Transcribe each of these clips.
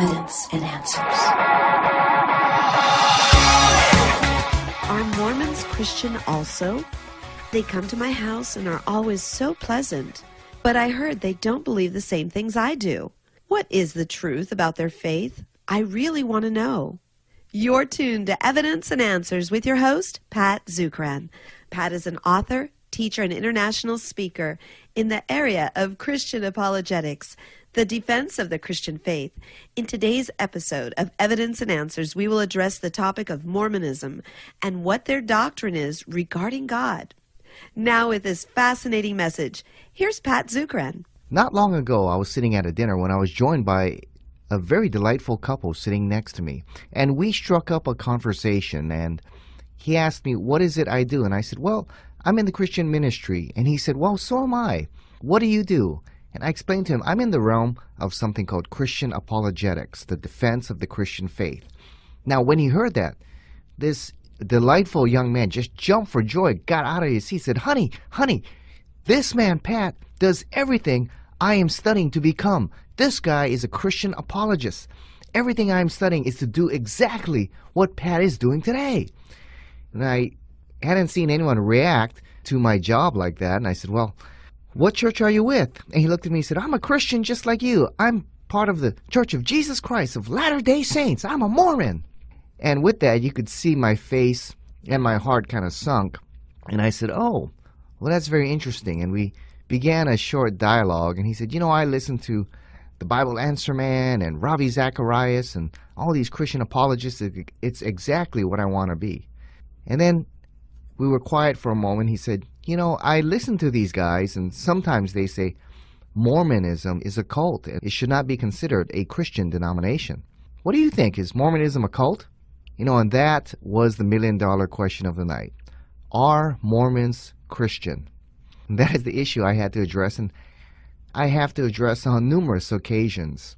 evidence and answers. Are Mormons Christian also? They come to my house and are always so pleasant. But I heard they don't believe the same things I do. What is the truth about their faith? I really want to know. You're tuned to Evidence and Answers with your host, Pat Zukeran. Pat is an author, teacher, and international speaker in the area of Christian apologetics, the defense of the Christian faith. In today's episode of Evidence and Answers, we will address the topic of Mormonism and what their doctrine is regarding God. Now, with this fascinating message, here's Pat Zukeran. Not long ago, I was sitting at a dinner when I was joined by a very delightful couple sitting next to me. And we struck up a conversation, and he asked me, What is it I do? And I said, Well, I'm in the Christian ministry. And he said, Well, so am I. What do you do? And I explained to him, I'm in the realm of something called Christian apologetics, the defense of the Christian faith. Now, when he heard that, this delightful young man just jumped for joy, got out of his seat, said, Honey, honey, this man, Pat, does everything I am studying to become. This guy is a Christian apologist. Everything I'm studying is to do exactly what Pat is doing today. And I hadn't seen anyone react to my job like that. And I said, Well, what church are you with? And he looked at me and said, I'm a Christian just like you. I'm part of the Church of Jesus Christ of Latter day Saints. I'm a Mormon. And with that, you could see my face and my heart kind of sunk. And I said, Oh, well, that's very interesting. And we began a short dialogue. And he said, You know, I listen to the Bible Answer Man and Ravi Zacharias and all these Christian apologists. It's exactly what I want to be. And then we were quiet for a moment. He said, You know, I listen to these guys, and sometimes they say Mormonism is a cult. It should not be considered a Christian denomination. What do you think? Is Mormonism a cult? You know, and that was the million dollar question of the night. Are Mormons Christian? And that is the issue I had to address. And I have to address on numerous occasions.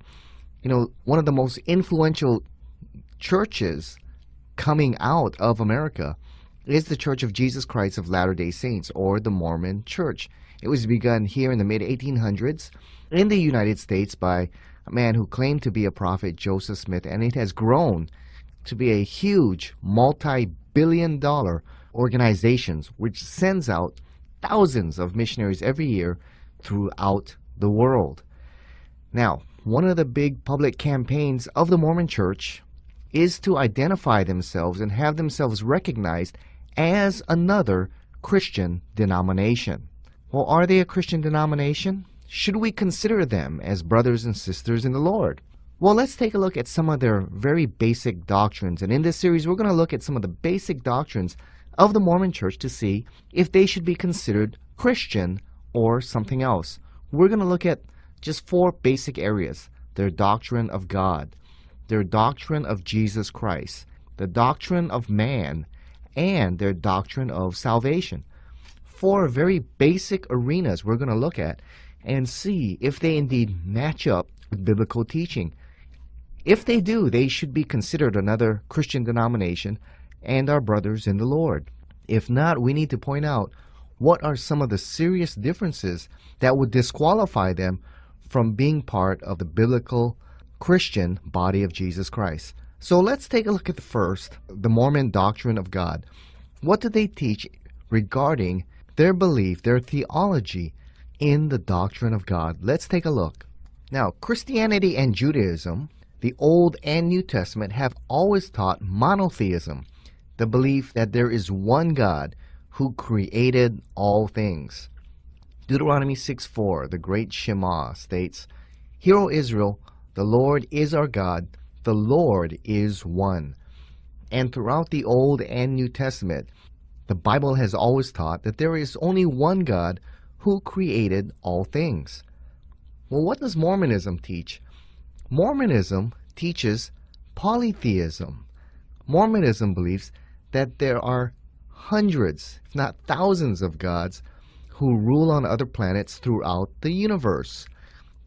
You know, one of the most influential churches coming out of America is the Church of Jesus Christ of Latter day Saints, or the Mormon Church. It was begun here in the mid 1800s in the United States by a man who claimed to be a prophet, Joseph Smith, and it has grown to be a huge multi billion dollar organization which sends out thousands of missionaries every year throughout the world. Now, one of the big public campaigns of the Mormon Church is to identify themselves and have themselves recognized as another Christian denomination. Well, are they a Christian denomination? Should we consider them as brothers and sisters in the Lord? Well, let's take a look at some of their very basic doctrines. And in this series, we're going to look at some of the basic doctrines of the Mormon Church to see if they should be considered Christian or something else we're going to look at just four basic areas their doctrine of God, their doctrine of Jesus Christ, the doctrine of man, and their doctrine of salvation. Four very basic arenas we're going to look at and see if they indeed match up with biblical teaching. If they do, they should be considered another Christian denomination and our brothers in the Lord. If not, we need to point out what are some of the serious differences that would disqualify them from being part of the biblical Christian body of Jesus Christ. So let's take a look at the first, the Mormon doctrine of God. What do they teach regarding their belief, their theology in the doctrine of God? Let's take a look. Now, Christianity and Judaism, the Old and New Testament, have always taught monotheism, the belief that there is one God who created all things. Deuteronomy 6 4, the great Shema, states, Hear, O Israel, the Lord is our God, the Lord is one. And throughout the Old and New Testament, the Bible has always taught that there is only one God who created all things. Well, what does Mormonism teach? Mormonism teaches polytheism. Mormonism believes that there are hundreds, if not thousands, of gods who rule on other planets throughout the universe.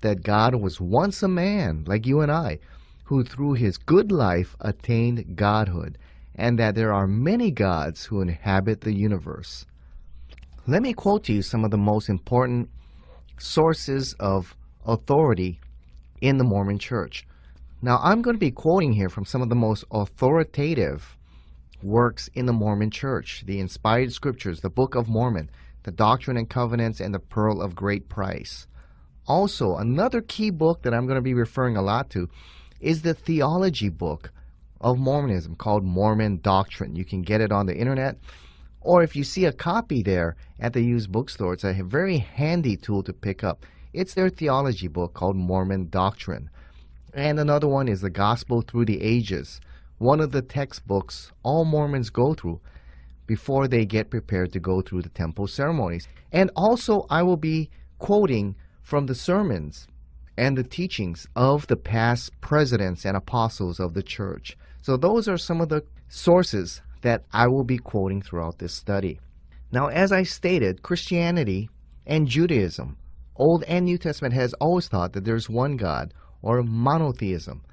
That God was once a man, like you and I, who through his good life attained godhood, and that there are many gods who inhabit the universe. Let me quote to you some of the most important sources of authority in the Mormon Church. Now, I'm going to be quoting here from some of the most authoritative works in the Mormon Church the inspired scriptures, the Book of Mormon, the Doctrine and Covenants, and the Pearl of Great Price. Also, another key book that I'm going to be referring a lot to is the theology book of Mormonism called Mormon Doctrine. You can get it on the internet, or if you see a copy there at the used bookstore, it's a very handy tool to pick up. It's their theology book called Mormon Doctrine. And another one is The Gospel Through the Ages, one of the textbooks all Mormons go through before they get prepared to go through the temple ceremonies. And also, I will be quoting from the sermons and the teachings of the past presidents and apostles of the church. So, those are some of the sources that I will be quoting throughout this study. Now, as I stated, Christianity and Judaism, Old and New Testament, has always taught that there's one God or monotheism.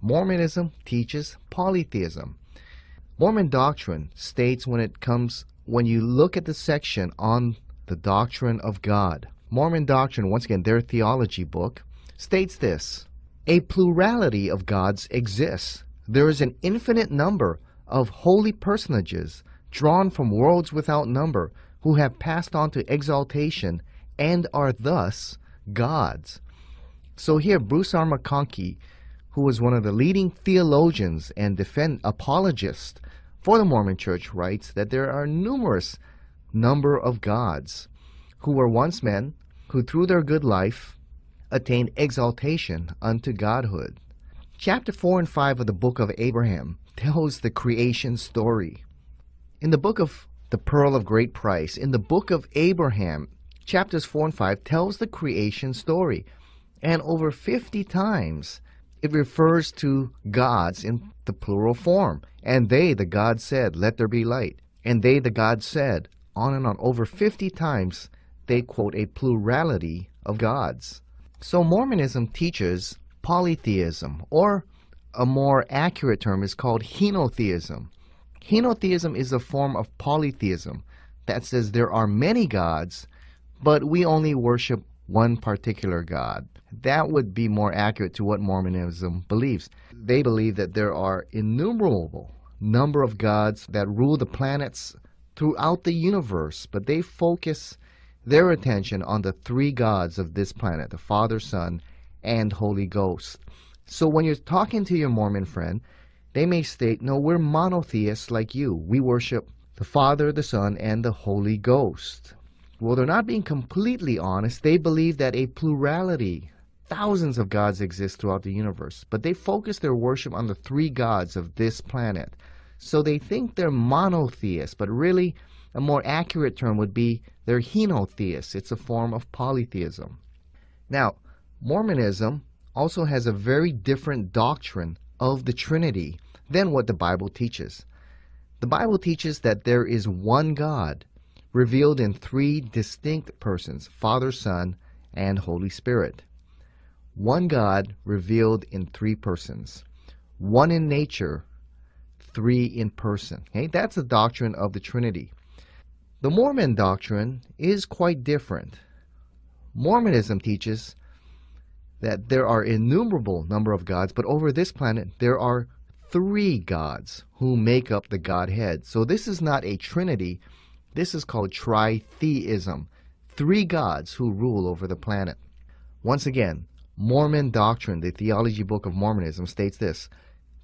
Mormonism teaches polytheism. Mormon doctrine states when it comes when you look at the section on the doctrine of God. Mormon doctrine, once again, their theology book, states this A plurality of gods exists. There is an infinite number of holy personages drawn from worlds without number who have passed on to exaltation and are thus gods. So here, Bruce R. McConkie, who was one of the leading theologians and defend apologists for the Mormon Church, writes that there are numerous number of gods who were once men who through their good life attained exaltation unto godhood. Chapter 4 and 5 of the book of Abraham tells the creation story. In the book of the Pearl of Great Price, in the book of Abraham, chapters 4 and 5 tells the creation story and over 50 times it refers to gods in the plural form. And they, the gods, said, Let there be light. And they, the gods, said, on and on. Over 50 times they quote a plurality of gods. So Mormonism teaches polytheism, or a more accurate term is called henotheism. Henotheism is a form of polytheism that says there are many gods, but we only worship one particular God. That would be more accurate to what Mormonism believes. They believe that there are innumerable number of gods that rule the planets throughout the universe, but they focus their attention on the three gods of this planet, the Father, Son, and Holy Ghost. So when you're talking to your Mormon friend, they may state, no, we're monotheists like you. We worship the Father, the Son, and the Holy Ghost. Well, they're not being completely honest. They believe that a plurality, thousands of gods exist throughout the universe, but they focus their worship on the three gods of this planet. So they think they're monotheists, but really a more accurate term would be they're henotheists. It's a form of polytheism. Now, Mormonism also has a very different doctrine of the Trinity than what the Bible teaches. The Bible teaches that there is one God revealed in three distinct persons Father, Son, and Holy Spirit. One God revealed in three persons, one in nature, three in person. Okay? That's the doctrine of the Trinity. The Mormon doctrine is quite different. Mormonism teaches that there are innumerable number of gods, but over this planet there are three gods who make up the Godhead. So this is not a trinity, this is called tritheism. Three gods who rule over the planet. Once again, Mormon doctrine, the theology book of Mormonism, states this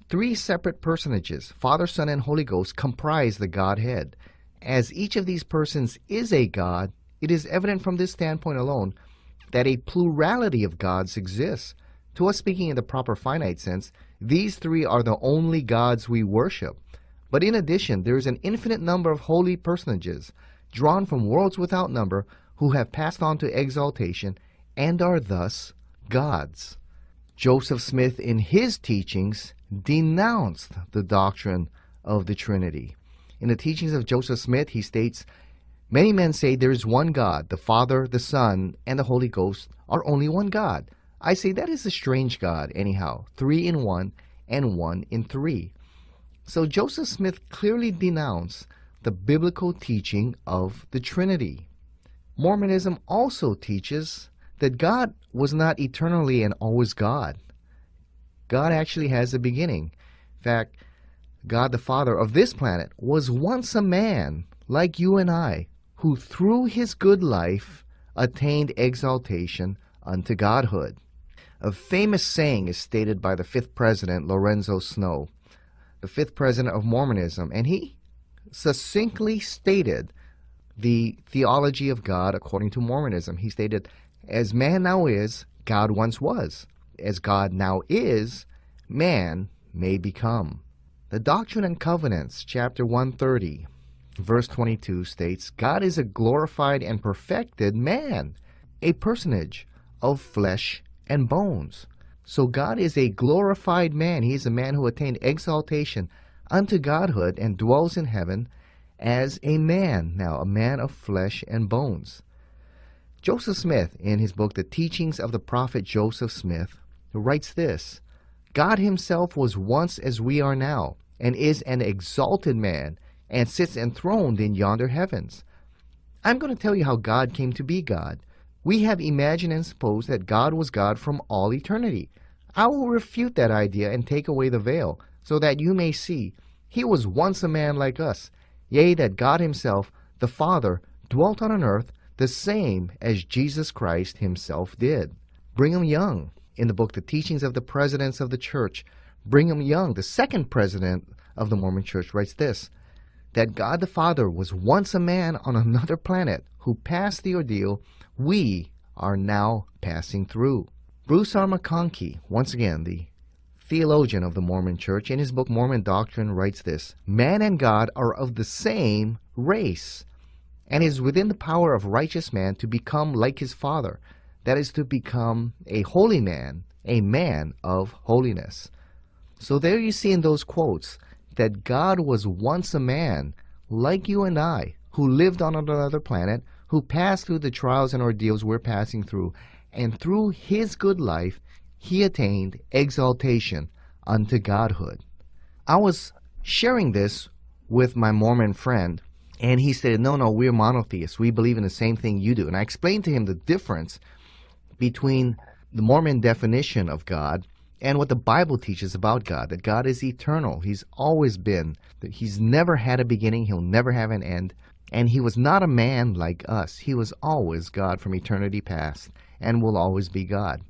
Three separate personages, Father, Son, and Holy Ghost, comprise the Godhead. As each of these persons is a God, it is evident from this standpoint alone that a plurality of gods exists. To us, speaking in the proper finite sense, these three are the only gods we worship. But in addition, there is an infinite number of holy personages, drawn from worlds without number, who have passed on to exaltation and are thus gods. Joseph Smith, in his teachings, denounced the doctrine of the Trinity. In the teachings of Joseph Smith, he states, Many men say there is one God, the Father, the Son, and the Holy Ghost are only one God. I say that is a strange God, anyhow, three in one and one in three. So Joseph Smith clearly denounced the biblical teaching of the Trinity. Mormonism also teaches that God was not eternally and always God. God actually has a beginning. In fact, God the Father of this planet was once a man like you and I, who through his good life attained exaltation unto godhood. A famous saying is stated by the fifth president, Lorenzo Snow, the fifth president of Mormonism, and he succinctly stated the theology of God according to Mormonism. He stated, As man now is, God once was. As God now is, man may become. The Doctrine and Covenants, chapter 130, verse 22 states, God is a glorified and perfected man, a personage of flesh and bones. So God is a glorified man. He is a man who attained exaltation unto godhood and dwells in heaven as a man, now a man of flesh and bones. Joseph Smith, in his book The Teachings of the Prophet Joseph Smith, writes this God himself was once as we are now, and is an exalted man, and sits enthroned in yonder heavens. I'm going to tell you how God came to be God. We have imagined and supposed that God was God from all eternity. I will refute that idea and take away the veil, so that you may see he was once a man like us, yea, that God himself, the Father, dwelt on an earth the same as Jesus Christ himself did. Brigham Young, in the book The Teachings of the Presidents of the Church, Brigham Young, the second president of the Mormon Church, writes this that God the Father was once a man on another planet who passed the ordeal we are now passing through. Bruce R. McConkie, once again the theologian of the Mormon Church, in his book Mormon Doctrine writes this Man and God are of the same race, and is within the power of righteous man to become like his Father, that is, to become a holy man, a man of holiness. So there you see in those quotes that God was once a man like you and I, who lived on another planet, who passed through the trials and ordeals we're passing through, and through his good life, he attained exaltation unto godhood. I was sharing this with my Mormon friend, and he said, No, no, we're monotheists. We believe in the same thing you do. And I explained to him the difference between the Mormon definition of God and what the Bible teaches about God that God is eternal. He's always been, that He's never had a beginning, He'll never have an end. And He was not a man like us. He was always God from eternity past and will always be God.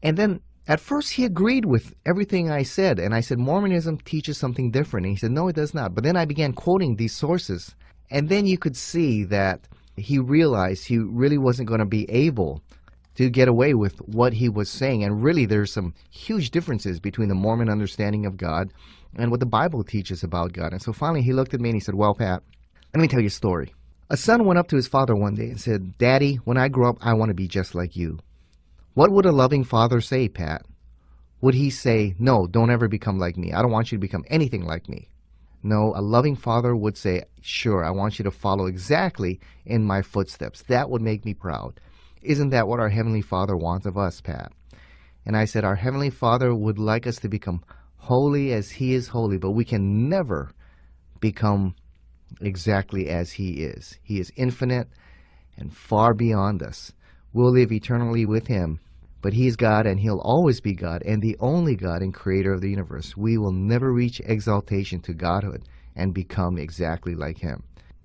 And then at first he agreed with everything I said, and I said, Mormonism teaches something different. And he said, No, it does not. But then I began quoting these sources, and then you could see that he realized he really wasn't going to be able to get away with what he was saying. And really, there's some huge differences between the Mormon understanding of God and what the Bible teaches about God. And so finally, he looked at me and he said, Well, Pat, let me tell you a story. A son went up to his father one day and said, Daddy, when I grow up, I want to be just like you. What would a loving father say, Pat? Would he say, No, don't ever become like me. I don't want you to become anything like me. No, a loving father would say, Sure, I want you to follow exactly in my footsteps. That would make me proud. Isn't that what our Heavenly Father wants of us, Pat? And I said, Our Heavenly Father would like us to become holy as He is holy, but we can never become exactly as He is. He is infinite and far beyond us. We'll live eternally with Him, but He's God and He'll always be God and the only God and Creator of the universe. We will never reach exaltation to Godhood and become exactly like Him.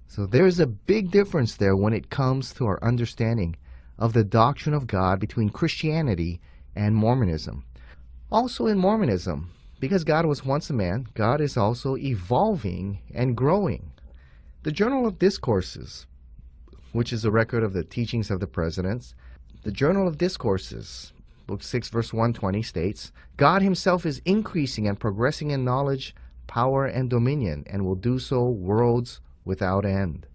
So there's a big difference there when it comes to our understanding of the doctrine of God between Christianity and Mormonism. Also, in Mormonism, because God was once a man, God is also evolving and growing. The Journal of Discourses, which is a record of the teachings of the presidents, the Journal of Discourses, Book 6, verse 120, states God Himself is increasing and progressing in knowledge, power, and dominion, and will do so worlds without end.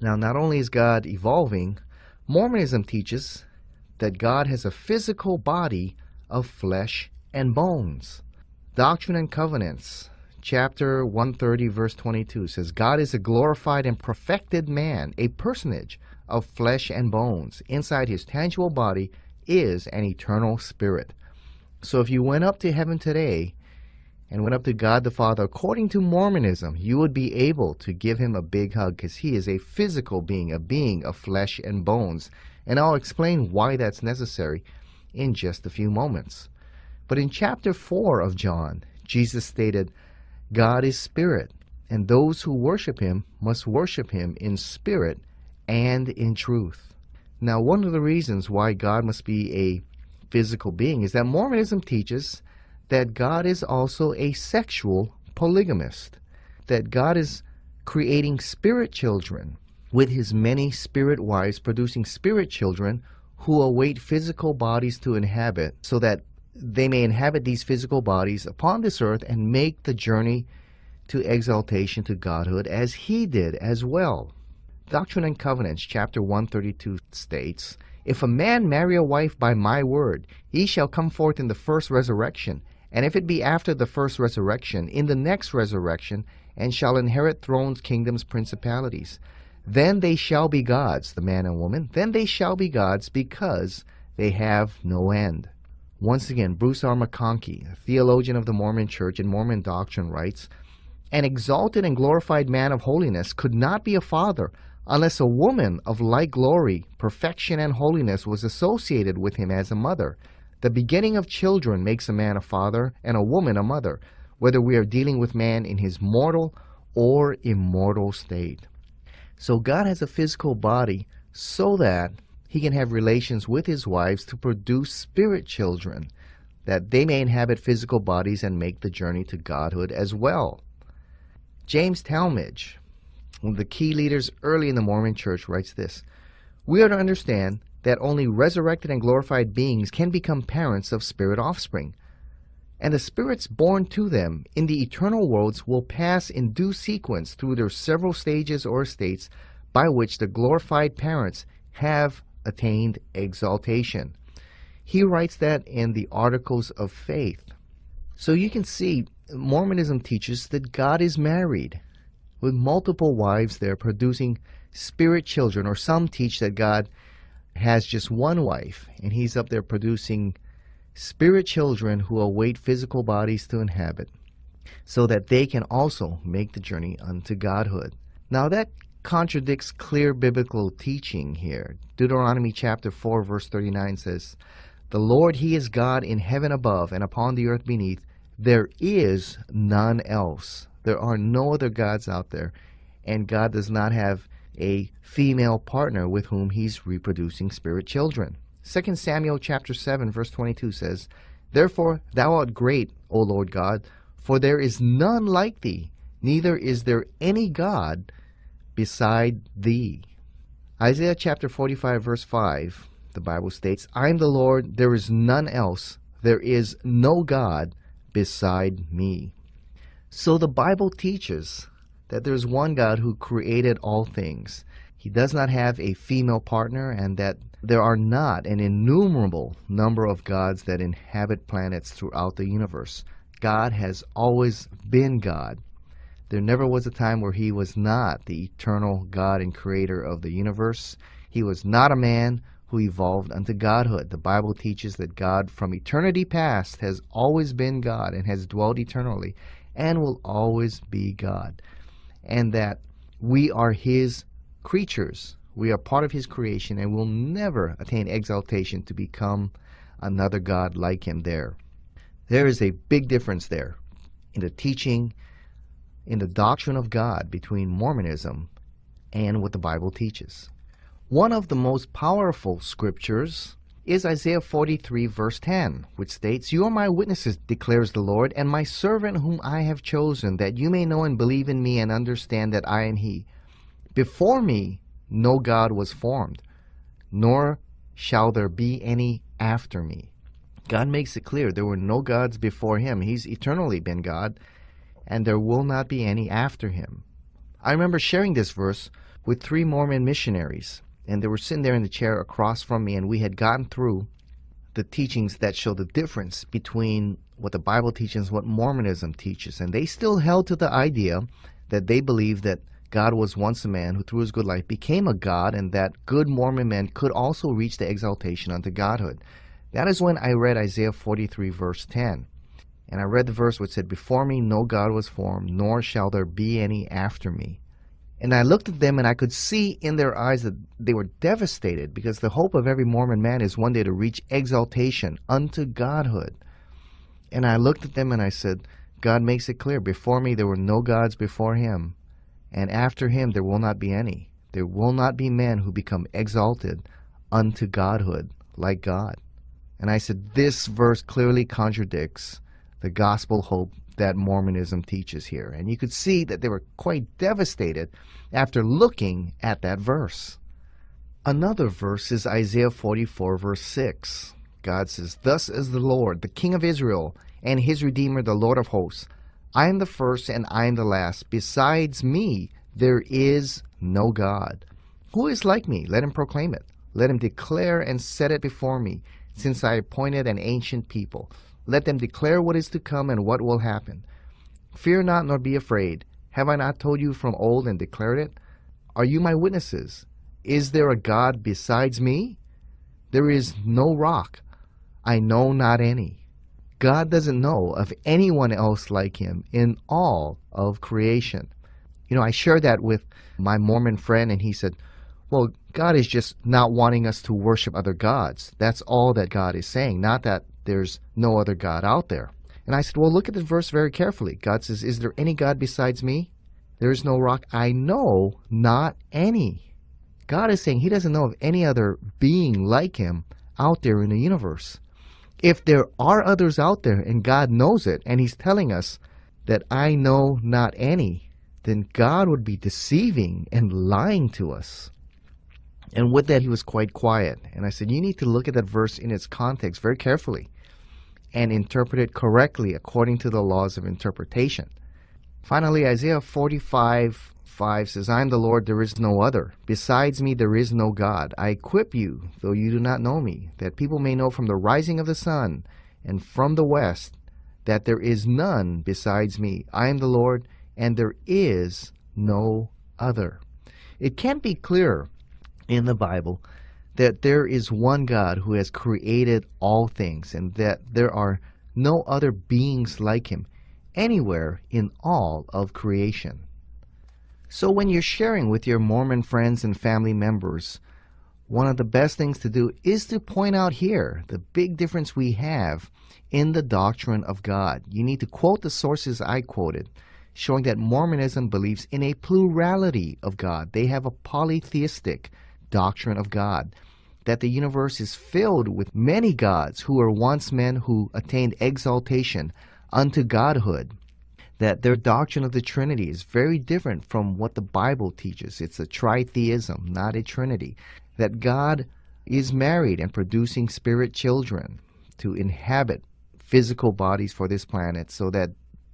Now, not only is God evolving, Mormonism teaches that God has a physical body of flesh and bones. Doctrine and Covenants, chapter 130, verse 22 says, God is a glorified and perfected man, a personage of flesh and bones. Inside his tangible body is an eternal spirit. So if you went up to heaven today and went up to God the Father, according to Mormonism, you would be able to give him a big hug because he is a physical being, a being of flesh and bones. And I'll explain why that's necessary in just a few moments. But in chapter 4 of John, Jesus stated, God is spirit, and those who worship him must worship him in spirit and in truth. Now, one of the reasons why God must be a physical being is that Mormonism teaches that God is also a sexual polygamist, that God is creating spirit children with his many spirit wives, producing spirit children who await physical bodies to inhabit, so that they may inhabit these physical bodies upon this earth and make the journey to exaltation to godhood as he did as well. Doctrine and Covenants, chapter 132 states, If a man marry a wife by my word, he shall come forth in the first resurrection, and if it be after the first resurrection, in the next resurrection, and shall inherit thrones, kingdoms, principalities. Then they shall be gods, the man and woman. Then they shall be gods because they have no end. Once again, Bruce R. McConkie, a theologian of the Mormon Church and Mormon doctrine, writes An exalted and glorified man of holiness could not be a father unless a woman of like glory, perfection, and holiness was associated with him as a mother. The beginning of children makes a man a father and a woman a mother, whether we are dealing with man in his mortal or immortal state. So God has a physical body so that he can have relations with his wives to produce spirit children, that they may inhabit physical bodies and make the journey to godhood as well. James Talmage, one of the key leaders early in the Mormon church, writes this We are to understand that only resurrected and glorified beings can become parents of spirit offspring. And the spirits born to them in the eternal worlds will pass in due sequence through their several stages or states by which the glorified parents have attained exaltation. He writes that in the Articles of Faith. So you can see Mormonism teaches that God is married with multiple wives there producing spirit children, or some teach that God has just one wife, and he's up there producing spirit children who await physical bodies to inhabit, so that they can also make the journey unto godhood. Now that contradicts clear biblical teaching here. Deuteronomy chapter 4 verse 39 says, The Lord he is God in heaven above and upon the earth beneath. There is none else. There are no other gods out there, and God does not have a female partner with whom he's reproducing spirit children. 2 Samuel chapter 7 verse 22 says, Therefore thou art great, O Lord God, for there is none like thee, neither is there any God beside thee. Isaiah chapter 45 verse 5, the Bible states, I am the Lord, there is none else, there is no God beside me. So the Bible teaches that there's one God who created all things. He does not have a female partner, and that there are not an innumerable number of gods that inhabit planets throughout the universe. God has always been God. There never was a time where he was not the eternal God and creator of the universe. He was not a man who evolved unto godhood. The Bible teaches that God from eternity past has always been God and has dwelt eternally and will always be God and that we are His creatures. We are part of His creation and will never attain exaltation to become another God like Him there. There is a big difference there in the teaching, in the doctrine of God between Mormonism and what the Bible teaches. One of the most powerful scriptures is Isaiah 43, verse 10, which states, You are my witnesses, declares the Lord, and my servant whom I have chosen, that you may know and believe in me and understand that I am He. Before me no God was formed, nor shall there be any after me. God makes it clear there were no gods before Him. He's eternally been God, and there will not be any after Him. I remember sharing this verse with three Mormon missionaries and they were sitting there in the chair across from me, and we had gotten through the teachings that show the difference between what the Bible teaches and what Mormonism teaches. And they still held to the idea that they believed that God was once a man who, through his good life, became a God, and that good Mormon men could also reach the exaltation unto godhood. That is when I read Isaiah 43, verse 10. And I read the verse which said, Before me no God was formed, nor shall there be any after me. And I looked at them and I could see in their eyes that they were devastated because the hope of every Mormon man is one day to reach exaltation unto godhood. And I looked at them and I said, God makes it clear before me there were no gods before him, and after him there will not be any. There will not be men who become exalted unto godhood like God. And I said, this verse clearly contradicts the gospel hope that Mormonism teaches here. And you could see that they were quite devastated after looking at that verse. Another verse is Isaiah 44, verse 6. God says, Thus is the Lord, the King of Israel, and his Redeemer, the Lord of hosts. I am the first and I am the last. Besides me, there is no God. Who is like me? Let him proclaim it. Let him declare and set it before me, since I appointed an ancient people. Let them declare what is to come and what will happen. Fear not, nor be afraid. Have I not told you from old and declared it? Are you my witnesses? Is there a God besides me? There is no rock. I know not any. God doesn't know of anyone else like him in all of creation. You know, I shared that with my Mormon friend, and he said, Well, God is just not wanting us to worship other gods. That's all that God is saying, not that there's no other God out there. And I said, Well, look at this verse very carefully. God says, Is there any God besides me? There is no rock. I know not any. God is saying He doesn't know of any other being like Him out there in the universe. If there are others out there and God knows it, and He's telling us that I know not any, then God would be deceiving and lying to us. And with that, he was quite quiet. And I said, You need to look at that verse in its context very carefully and interpret it correctly according to the laws of interpretation. Finally, Isaiah 45 5 says, I am the Lord, there is no other. Besides me, there is no God. I equip you, though you do not know me, that people may know from the rising of the sun and from the west that there is none besides me. I am the Lord, and there is no other. It can't be clearer in the Bible that there is one God who has created all things and that there are no other beings like him anywhere in all of creation. So when you're sharing with your Mormon friends and family members, one of the best things to do is to point out here the big difference we have in the doctrine of God. You need to quote the sources I quoted, showing that Mormonism believes in a plurality of God. They have a polytheistic doctrine of God that the universe is filled with many gods who were once men who attained exaltation unto godhood. That their doctrine of the Trinity is very different from what the Bible teaches. It's a tritheism, not a Trinity. That God is married and producing spirit children to inhabit physical bodies for this planet so that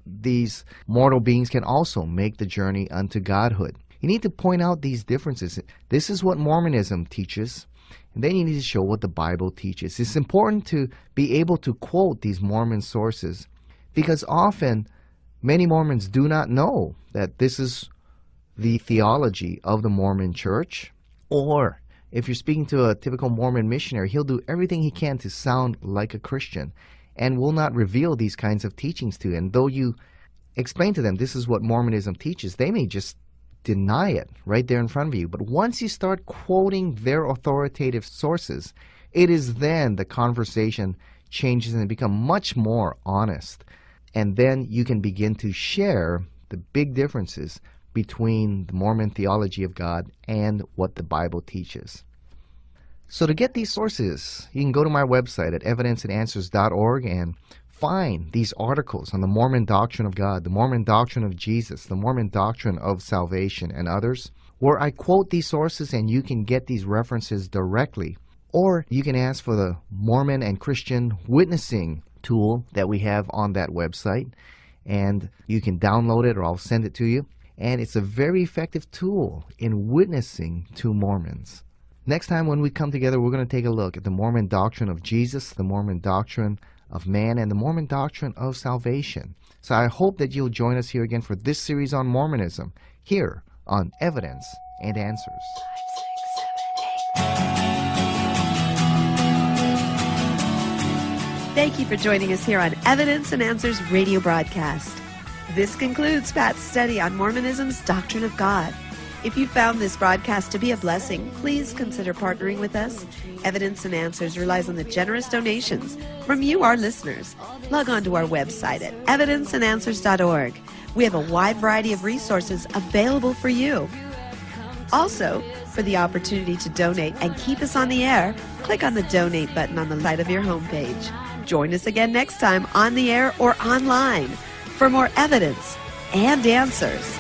these mortal beings can also make the journey unto godhood. You need to point out these differences. This is what Mormonism teaches. And then you need to show what the Bible teaches. It's important to be able to quote these Mormon sources because often many Mormons do not know that this is the theology of the Mormon church. Or if you're speaking to a typical Mormon missionary, he'll do everything he can to sound like a Christian and will not reveal these kinds of teachings to you. And though you explain to them this is what Mormonism teaches, they may just deny it right there in front of you. But once you start quoting their authoritative sources, it is then the conversation changes and become much more honest. And then you can begin to share the big differences between the Mormon theology of God and what the Bible teaches. So to get these sources, you can go to my website at evidenceandanswers.org and find these articles on the Mormon doctrine of God, the Mormon doctrine of Jesus, the Mormon doctrine of salvation, and others, where I quote these sources and you can get these references directly. Or you can ask for the Mormon and Christian witnessing tool that we have on that website, and you can download it or I'll send it to you. And it's a very effective tool in witnessing to Mormons. Next time when we come together, we're going to take a look at the Mormon doctrine of Jesus, the Mormon doctrine of man and the Mormon doctrine of salvation. So I hope that you'll join us here again for this series on Mormonism, here on Evidence and Answers. Thank you for joining us here on Evidence and Answers radio broadcast. This concludes Pat's study on Mormonism's doctrine of God. If you found this broadcast to be a blessing, please consider partnering with us. Evidence and Answers relies on the generous donations from you, our listeners. Log on to our website at evidenceandanswers.org. We have a wide variety of resources available for you. Also, for the opportunity to donate and keep us on the air, click on the donate button on the side of your homepage. Join us again next time on the air or online for more evidence and answers.